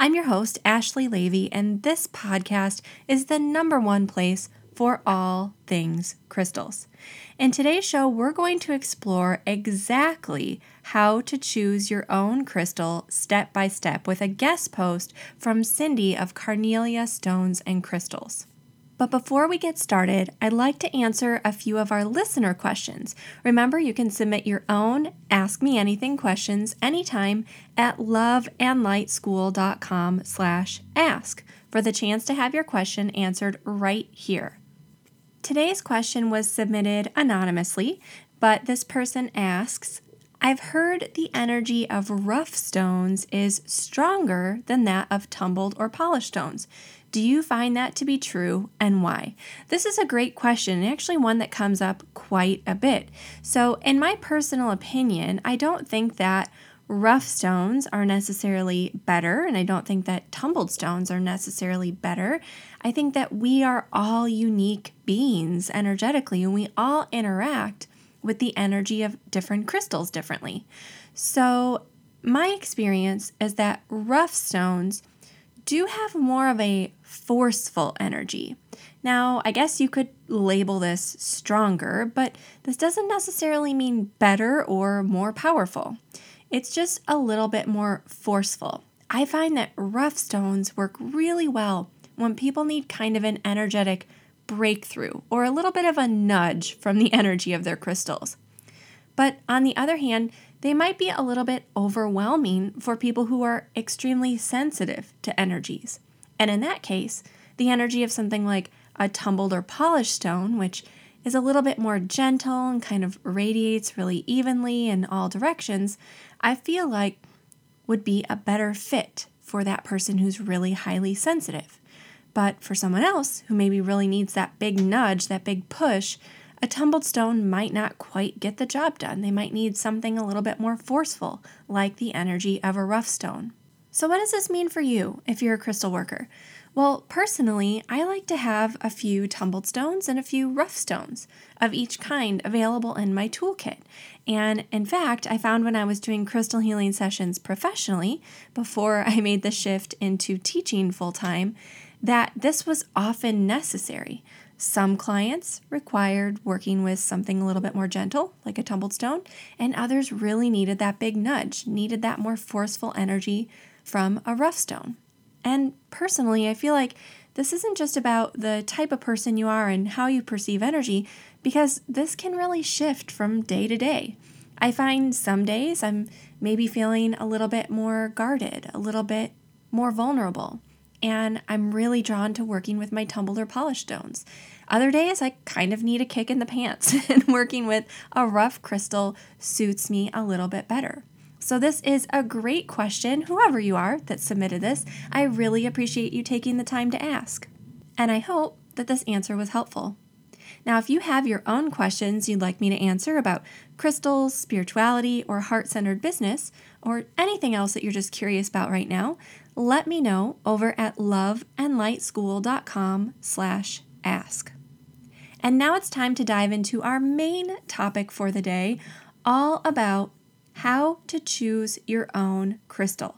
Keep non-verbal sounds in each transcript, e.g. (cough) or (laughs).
I'm your host, Ashley Leavy, and this podcast is the number one place for all things crystals. In today's show, we're going to explore exactly how to choose your own crystal step by step with a guest post from Cindy of Carnelia Stones and Crystals. But before we get started, I'd like to answer a few of our listener questions. Remember, you can submit your own Ask Me Anything questions anytime at loveandlightschool.com slash ask for the chance to have your question answered right here. Today's question was submitted anonymously, but this person asks, I've heard the energy of rough stones is stronger than that of tumbled or polished stones. Do you find that to be true and why? This is a great question, and actually one that comes up quite a bit. So, in my personal opinion, I don't think that rough stones are necessarily better, and I don't think that tumbled stones are necessarily better. I think that we are all unique beings energetically, and we all interact with the energy of different crystals differently. So, my experience is that rough stones do have more of a forceful energy. Now, I guess you could label this stronger, but this doesn't necessarily mean better or more powerful. It's just a little bit more forceful. I find that rough stones work really well when people need kind of an energetic breakthrough or a little bit of a nudge from the energy of their crystals. But on the other hand, they might be a little bit overwhelming for people who are extremely sensitive to energies. And in that case, the energy of something like a tumbled or polished stone, which is a little bit more gentle and kind of radiates really evenly in all directions, I feel like would be a better fit for that person who's really highly sensitive. But for someone else who maybe really needs that big nudge, that big push, a tumbled stone might not quite get the job done. They might need something a little bit more forceful, like the energy of a rough stone. So, what does this mean for you if you're a crystal worker? Well, personally, I like to have a few tumbled stones and a few rough stones of each kind available in my toolkit. And in fact, I found when I was doing crystal healing sessions professionally, before I made the shift into teaching full time, that this was often necessary. Some clients required working with something a little bit more gentle, like a tumbled stone, and others really needed that big nudge, needed that more forceful energy from a rough stone. And personally, I feel like this isn't just about the type of person you are and how you perceive energy, because this can really shift from day to day. I find some days I'm maybe feeling a little bit more guarded, a little bit more vulnerable and I'm really drawn to working with my tumbled or polished stones. Other days, I kind of need a kick in the pants, (laughs) and working with a rough crystal suits me a little bit better. So, this is a great question, whoever you are that submitted this. I really appreciate you taking the time to ask. And I hope that this answer was helpful. Now, if you have your own questions you'd like me to answer about crystals, spirituality, or heart centered business, or anything else that you're just curious about right now, let me know over at loveandlightschool.com slash ask. And now it's time to dive into our main topic for the day, all about how to choose your own crystal.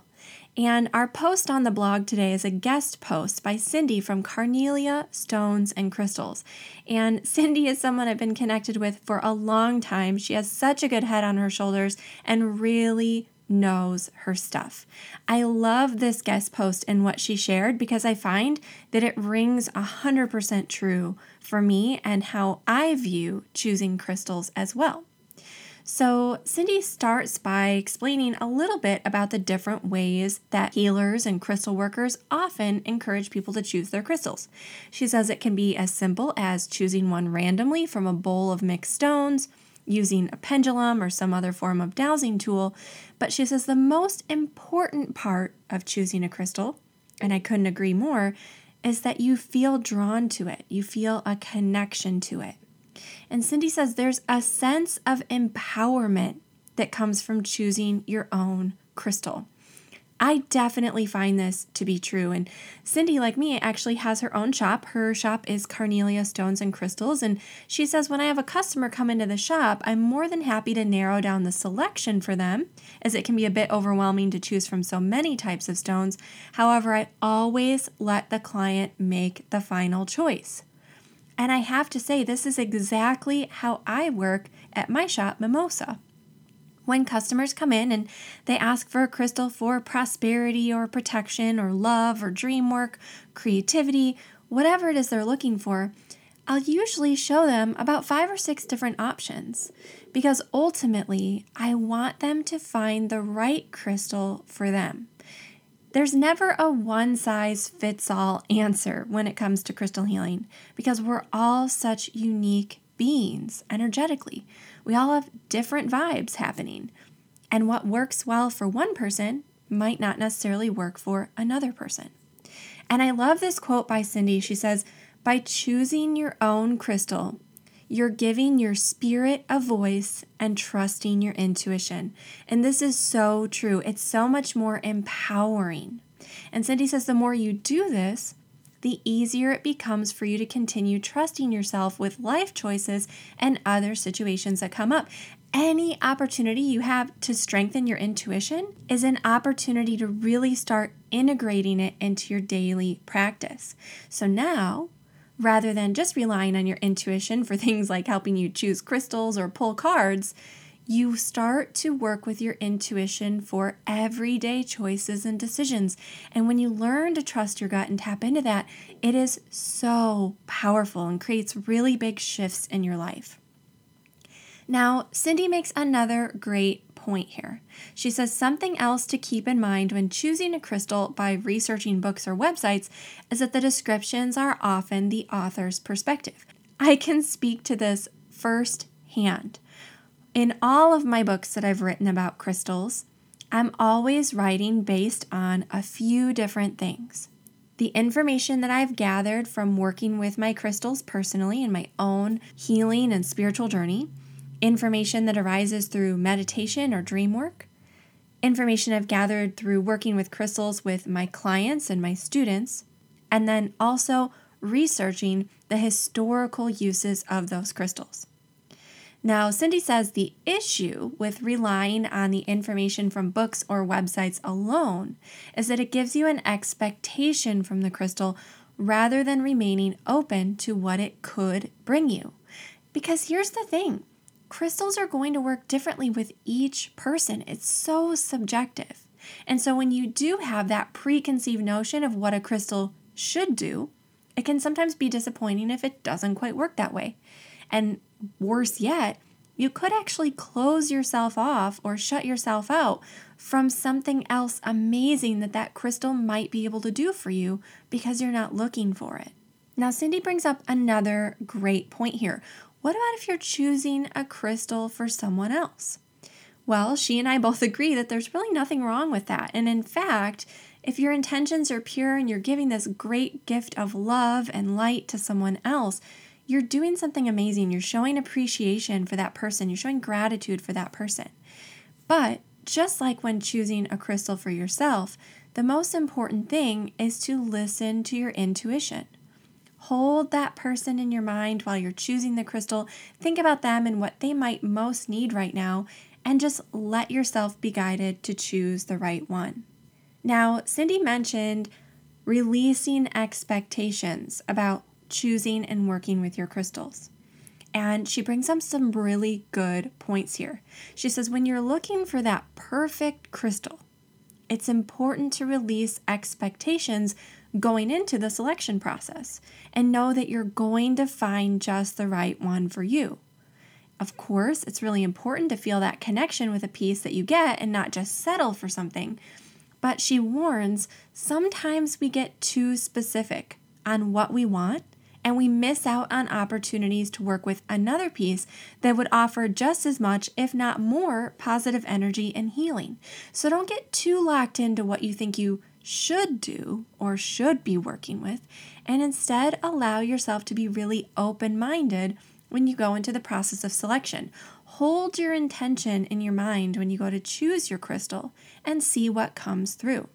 And our post on the blog today is a guest post by Cindy from Carnelia Stones and Crystals. And (laughs) Cindy is someone I've been connected with for a long time. She has such a good head on her shoulders and really knows her stuff. I love this guest post and what she shared because I find that it rings 100% true for me and how I view choosing crystals as well. So, Cindy starts by explaining a little bit about the different ways that healers and crystal workers often encourage people to choose their crystals. She says it can be as simple as choosing one randomly from a bowl of mixed stones using a pendulum or some other form of dowsing tool. But she says the most important part of choosing a crystal, and I couldn't agree more, is that you feel drawn to it, you feel a connection to it. And Cindy says there's a sense of empowerment that comes from choosing your own crystal. I definitely find this to be true. And Cindy, like me, actually has her own shop. Her shop is Carnelia Stones and Crystals. And she says, when I have a customer come into the shop, I'm more than happy to narrow down the selection for them, as it can be a bit overwhelming to choose from so many types of stones. However, I always let the client make the final choice. And I have to say, this is exactly how I work at my shop, Mimosa when customers come in and they ask for a crystal for prosperity or protection or love or dream work, creativity, whatever it is they're looking for, I'll usually show them about five or six different options because ultimately I want them to find the right crystal for them. There's never a one size fits all answer when it comes to crystal healing because we're all such unique beings energetically. We all have different vibes happening. And what works well for one person might not necessarily work for another person. And I love this quote by Cindy. She says, By choosing your own crystal, you're giving your spirit a voice and trusting your intuition. And this is so true. It's so much more empowering. And Cindy says, The more you do this, the easier it becomes for you to continue trusting yourself with life choices and other situations that come up. Any opportunity you have to strengthen your intuition is an opportunity to really start integrating it into your daily practice. So now, rather than just relying on your intuition for (laughs) things like helping you choose crystals or pull cards, you start to work with your intuition for everyday choices and decisions. And when you learn to trust your gut and tap into that, it is so powerful and creates really big shifts in your life. Now, Cindy makes another great point here. She says something else to keep in mind when choosing a crystal by researching books or websites is that the descriptions are often the author's perspective. I can speak to this firsthand. In all of my books that I've written about crystals, I'm always writing based on a few different things. The information that I've gathered from working with my crystals personally in my own healing and spiritual journey, information that arises through meditation or dream work, information I've gathered through working with crystals with my clients and my students, and then also researching the historical uses of those crystals. Now, Cindy says the issue with relying on the information from books or websites alone is that it gives you an expectation from the crystal rather than remaining open to what it could bring you. Because here's the thing crystals are going to work differently with each person, it's so subjective. And so, when you do have that preconceived notion of what a crystal should do, it can sometimes be disappointing if it doesn't quite work that way. And worse yet, you could actually close yourself off or shut yourself out from something else amazing that that crystal might be able to do for you because you're not looking for it. Now, Cindy brings up another great point here. What about if you're choosing a crystal for someone else? Well, she and I both agree that there's really nothing wrong with that. And in fact, if your intentions are pure and you're giving this great gift of love and light to someone else, you're doing something amazing. You're showing appreciation for that person, you're showing gratitude for that person. But just like when choosing a crystal for yourself, the most important thing is to listen to your intuition. Hold that person in your mind while you're choosing the crystal. Think about them and what they might most need right now, and just let yourself be guided to choose the right one. Now, Cindy mentioned releasing expectations about choosing and working with your crystals. And she brings up some really good points here. She says, when you're looking for that perfect crystal, it's important to release expectations going into the selection process and know that you're going to find just the right one for you. Of course, it's really important to feel that connection with a piece that you get and not just settle for something. But she warns sometimes we get too specific on what we want and we miss out on opportunities to work with another piece that would offer just as much, if not more, positive energy and healing. So don't get too locked into what you think you should do or should be working with, and instead allow yourself to be really open minded when you go into the process of selection. Hold your intention in your mind when you go to choose your crystal and see what comes through.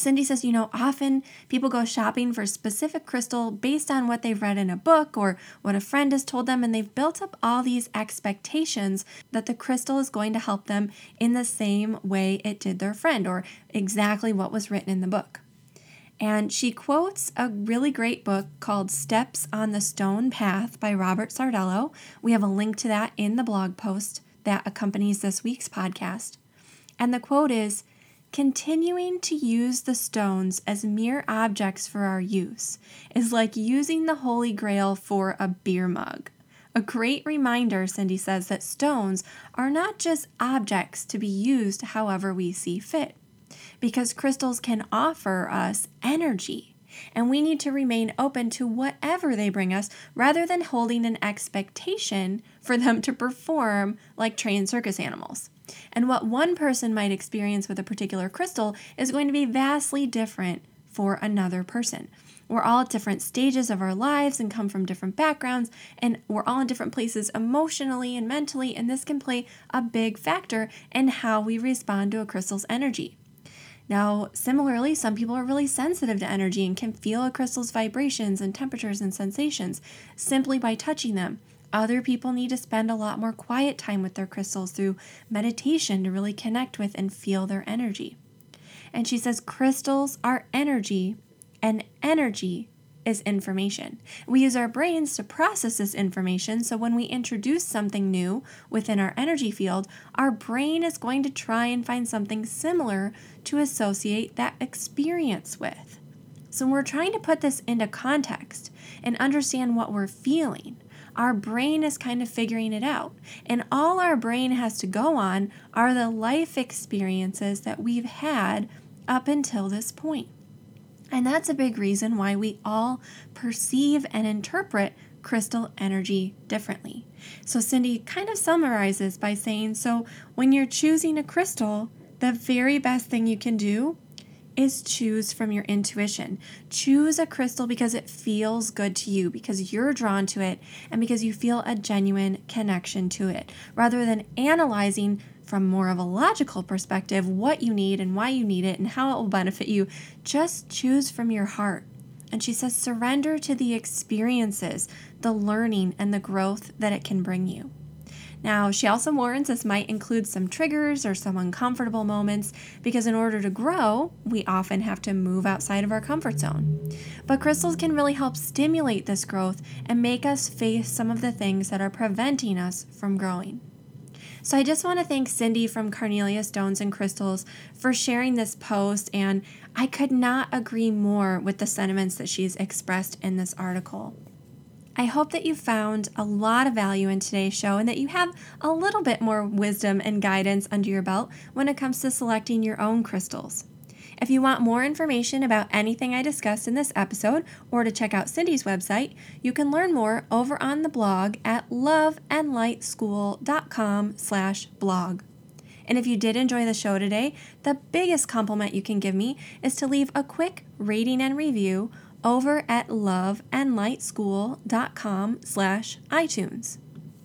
Cindy says, you know, often people go shopping for a specific crystal based on what they've read in a book or what a friend has told them, and they've built up all these expectations that the crystal is going to help them in the same way it did their friend or exactly what was written in the book. And she quotes a really great book called Steps on the Stone Path by Robert Sardello. We have a link to that in the blog post that accompanies this week's podcast. And the quote is Continuing to use the stones as mere objects for our use is like using the Holy Grail for a beer mug. A great reminder, Cindy says, that stones are not just objects to be used however we see fit because crystals can offer us energy. And we need to remain open to whatever they bring us rather than holding an expectation for them to perform like trained circus animals. And what one person might experience with a particular crystal is going to be vastly different for another person. We're all at different stages of our lives and come from different backgrounds, and we're all in different places emotionally and mentally, and this can play a big factor in how we respond to a crystal's energy. Now, similarly, some people are really sensitive to energy and can feel a crystal's vibrations and temperatures and sensations simply by touching them. Other people need to spend a lot more quiet time with their crystals through meditation to really connect with and feel their energy. And she says crystals are energy, and energy is information. We use our brains to process this information, so when we introduce something new within our energy field, our brain is going to try and find something similar to associate that experience with. So, we're trying to put this into context and understand what we're feeling. Our brain is kind of figuring it out. And all our brain has to go on are the life experiences that we've had up until this point. And that's a big reason why we all perceive and interpret crystal energy differently. So, Cindy kind of summarizes by saying so when you're choosing a crystal, the very best thing you can do is choose from your intuition. Choose a crystal because it feels good to you, because you're drawn to it, and because you feel a genuine connection to it, rather than analyzing from more of a logical perspective what you need and why you need it and how it will benefit you. Just choose from your heart. And she says, surrender to the experiences, the learning, and the growth that it can bring you. Now, she also warns this might include some triggers or some uncomfortable moments because, in order to grow, we often have to move outside of our comfort zone. But crystals can really help stimulate this growth and make us face some of the things that are preventing us from growing. So I just want to thank Cindy from Carnelia Stones and Crystals for sharing this post, and I could not agree more with the sentiments that she's expressed in this article. I hope that you found a lot of value in today's show and that you have a little bit more wisdom and guidance under your belt when it comes to selecting your own crystals. If you want more information about anything I discussed in this episode or to check out Cindy's website, you can learn more over on the blog at loveandlightschool.com slash blog. And if you did enjoy the show today, the biggest compliment you can give me is to leave a quick rating and review over at loveandlightschool.com slash iTunes.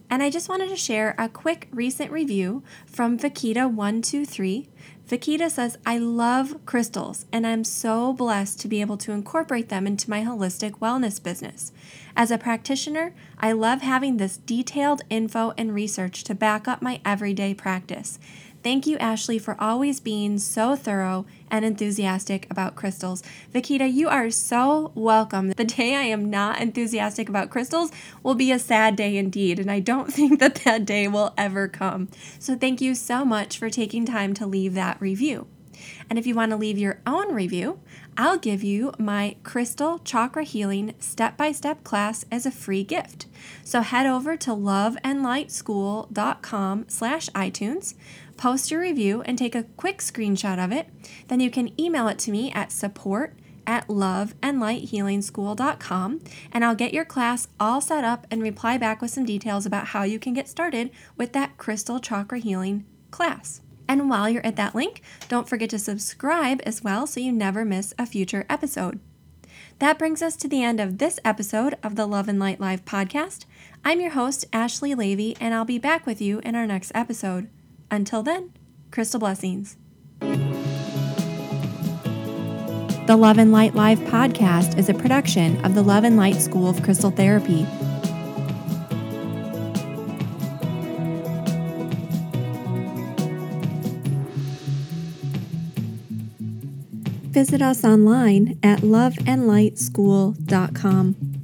And I just wanted to share a quick recent review from Vakita123. Vakita says, I love crystals and I'm so blessed to be able to incorporate them into my holistic wellness business. As a practitioner, I love having this detailed info and research to back up my everyday practice. Thank you, Ashley, for always being so thorough and enthusiastic about crystals. Vikita, you are so welcome. The day I am not enthusiastic about crystals will be a sad day indeed, and I don't (laughs) think that that day will ever come. So, thank you so much for taking time to leave that review. And if you want to leave your own review, I'll give you my Crystal Chakra Healing step by step class as a free gift. So head over to loveandlightschool.com slash iTunes post your review and take a quick screenshot of it. Then you can email it to me at support at loveandlighthealingschool.com and I'll get your class all set up and reply back with some details about how you can get started with that crystal chakra healing class. And while you're at that link, don't forget to subscribe as well so you never miss a future episode. That brings us to the end of this episode of the Love and Light Live podcast. I'm your host, Ashley Leavy, and I'll be back with you in our next episode. Until then, crystal blessings. The Love and Light Live podcast is a production of the Love and Light School of Crystal Therapy. Visit us online at loveandlightschool.com.